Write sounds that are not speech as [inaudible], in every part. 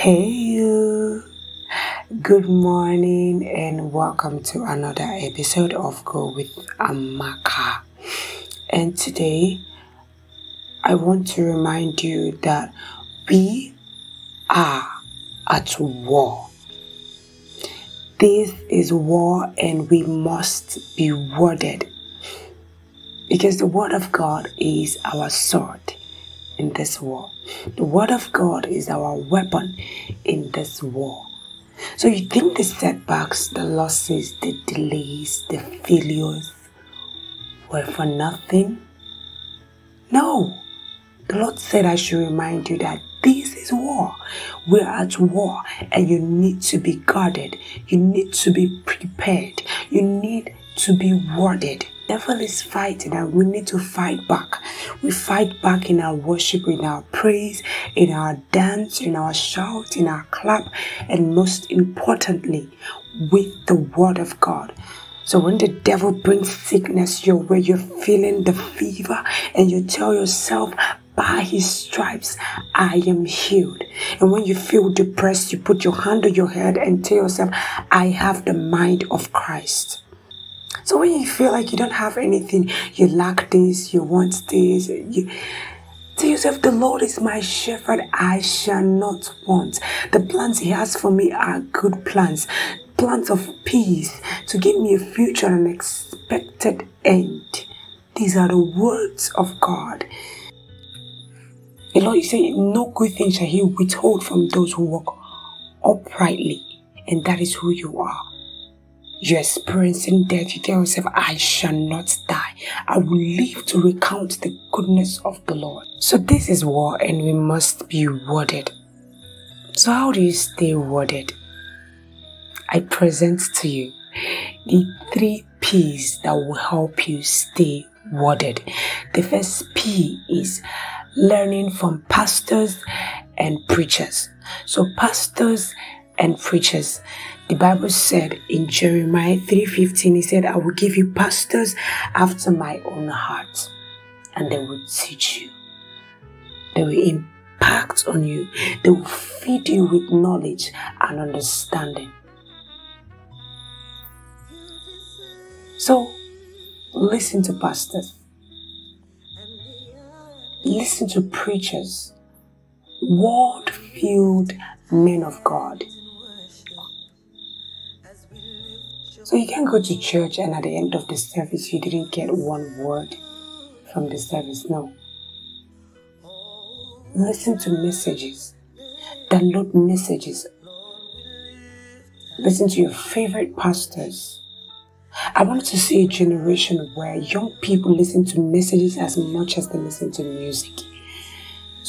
Hey, you. Good morning, and welcome to another episode of Go with Amaka. And today, I want to remind you that we are at war. This is war, and we must be worded because the Word of God is our sword in this war. The Word of God is our weapon in this war. So you think the setbacks, the losses, the delays, the failures were for nothing? No. The Lord said I should remind you that this is war. We're at war and you need to be guarded. You need to be prepared. You need to be worded devil is fighting and we need to fight back. We fight back in our worship, in our praise, in our dance, in our shout, in our clap, and most importantly, with the word of God. So when the devil brings sickness your way, you're feeling the fever and you tell yourself, by his stripes I am healed. And when you feel depressed, you put your hand on your head and tell yourself, I have the mind of Christ. So when you feel like you don't have anything, you lack this, you want this, you tell yourself, The Lord is my shepherd, I shall not want. The plans He has for me are good plans, plans of peace to give me a future and an expected end. These are the words of God. The Lord is saying, No good thing shall He withhold from those who walk uprightly, and that is who you are you're experiencing death, you tell yourself, I shall not die. I will live to recount the goodness of the Lord. So this is war and we must be worded. So how do you stay worded? I present to you the three P's that will help you stay worded. The first P is learning from pastors and preachers. So pastors and preachers, the Bible said in Jeremiah 3:15, he said, I will give you pastors after my own heart, and they will teach you. They will impact on you. They will feed you with knowledge and understanding. So, listen to pastors. Listen to preachers, word filled men of God So you can go to church and at the end of the service you didn't get one word from the service. No. Listen to messages. Download messages. Listen to your favorite pastors. I want to see a generation where young people listen to messages as much as they listen to music.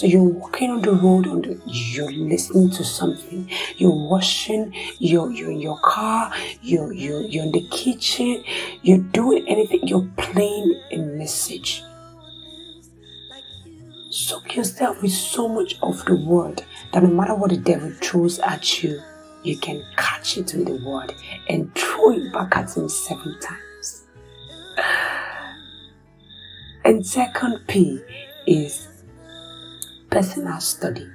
So you're walking on the road, the, you're listening to something. You're washing, you're, you're in your car, you're, you're, you're in the kitchen, you're doing anything, you're playing a message. Soak yourself with so much of the word that no matter what the devil throws at you, you can catch it with the word and throw it back at him seven times. [sighs] And second P is personal study.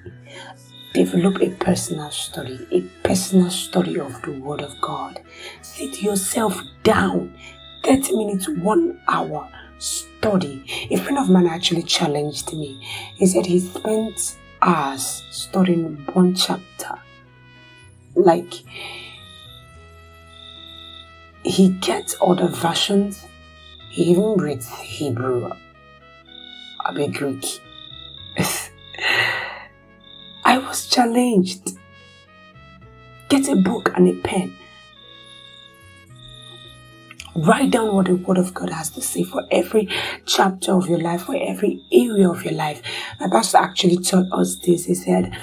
Develop a personal study, a personal study of the Word of God. Sit yourself down 30 minutes, one hour study. A friend of mine actually challenged me. He said he spent hours studying one chapter. Like, he gets all the versions, he even reads Hebrew, a bit Greek. I was challenged. Get a book and a pen. Write down what the Word of God has to say for every chapter of your life, for every area of your life. My pastor actually taught us this. He said,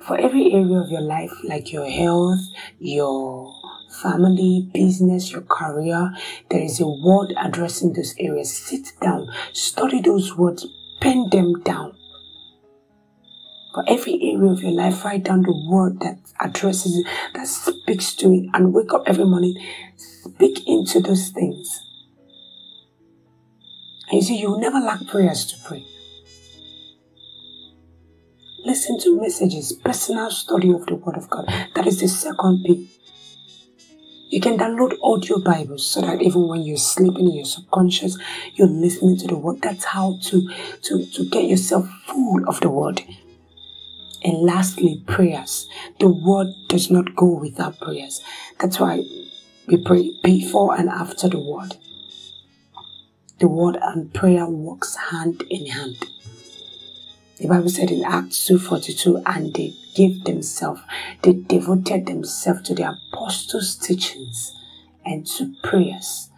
for every area of your life, like your health, your family, business, your career, there is a word addressing those areas. Sit down, study those words, pen them down. For every area of your life, write down the word that addresses it, that speaks to it, and wake up every morning, speak into those things. And you see, you will never lack prayers to pray. Listen to messages, personal study of the Word of God. That is the second P. You can download audio Bibles so that even when you're sleeping in your subconscious, you're listening to the word. That's how to, to, to get yourself full of the word. And lastly, prayers. The word does not go without prayers. That's why we pray before and after the word. The word and prayer works hand in hand. The Bible said in Acts 2.42, and they gave themselves, they devoted themselves to the apostles' teachings and to prayers,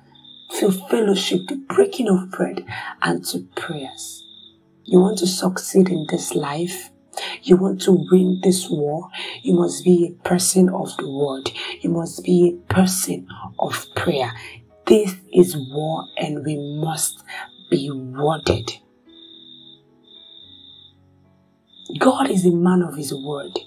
to fellowship, to breaking of bread, and to prayers. You want to succeed in this life? You want to win this war? You must be a person of the word. You must be a person of prayer. This is war and we must be worded. God is a man of his word.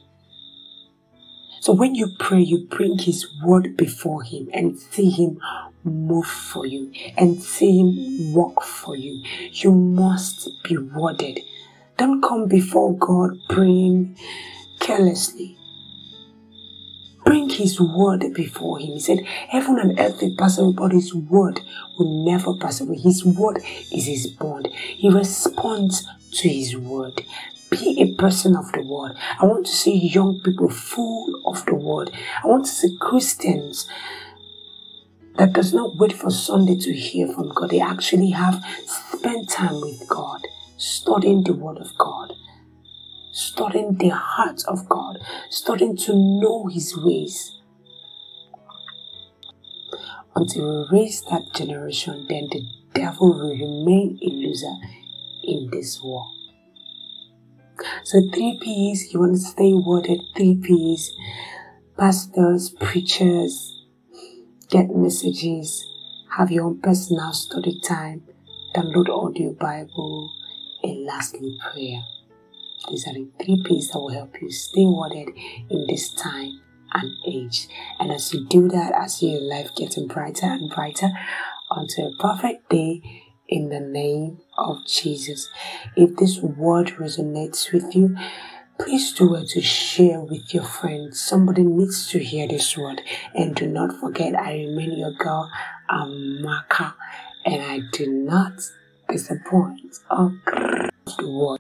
So when you pray, you bring his word before him and see him move for you and see him work for you. You must be worded. Don't come before God praying carelessly. Bring his word before him. He said, Heaven and earth will pass away, but his word will never pass away. His word is his bond. He responds to his word. Be a person of the word. I want to see young people full of the word. I want to see Christians that does not wait for Sunday to hear from God. They actually have spent time with God, studying the word of God, studying the heart of God, studying to know his ways. Until we raise that generation, then the devil will remain a loser in this war. So three P's, you want to stay worded, three P's. Pastors, preachers, get messages, have your own personal study time, download audio Bible, and lastly prayer. These are the three P's that will help you stay worded in this time and age. And as you do that, as your life getting brighter and brighter until a perfect day, in the name of Jesus. If this word resonates with you, please do it to share with your friends. Somebody needs to hear this word. And do not forget, I remain your girl, Amaka, and I do not or the word.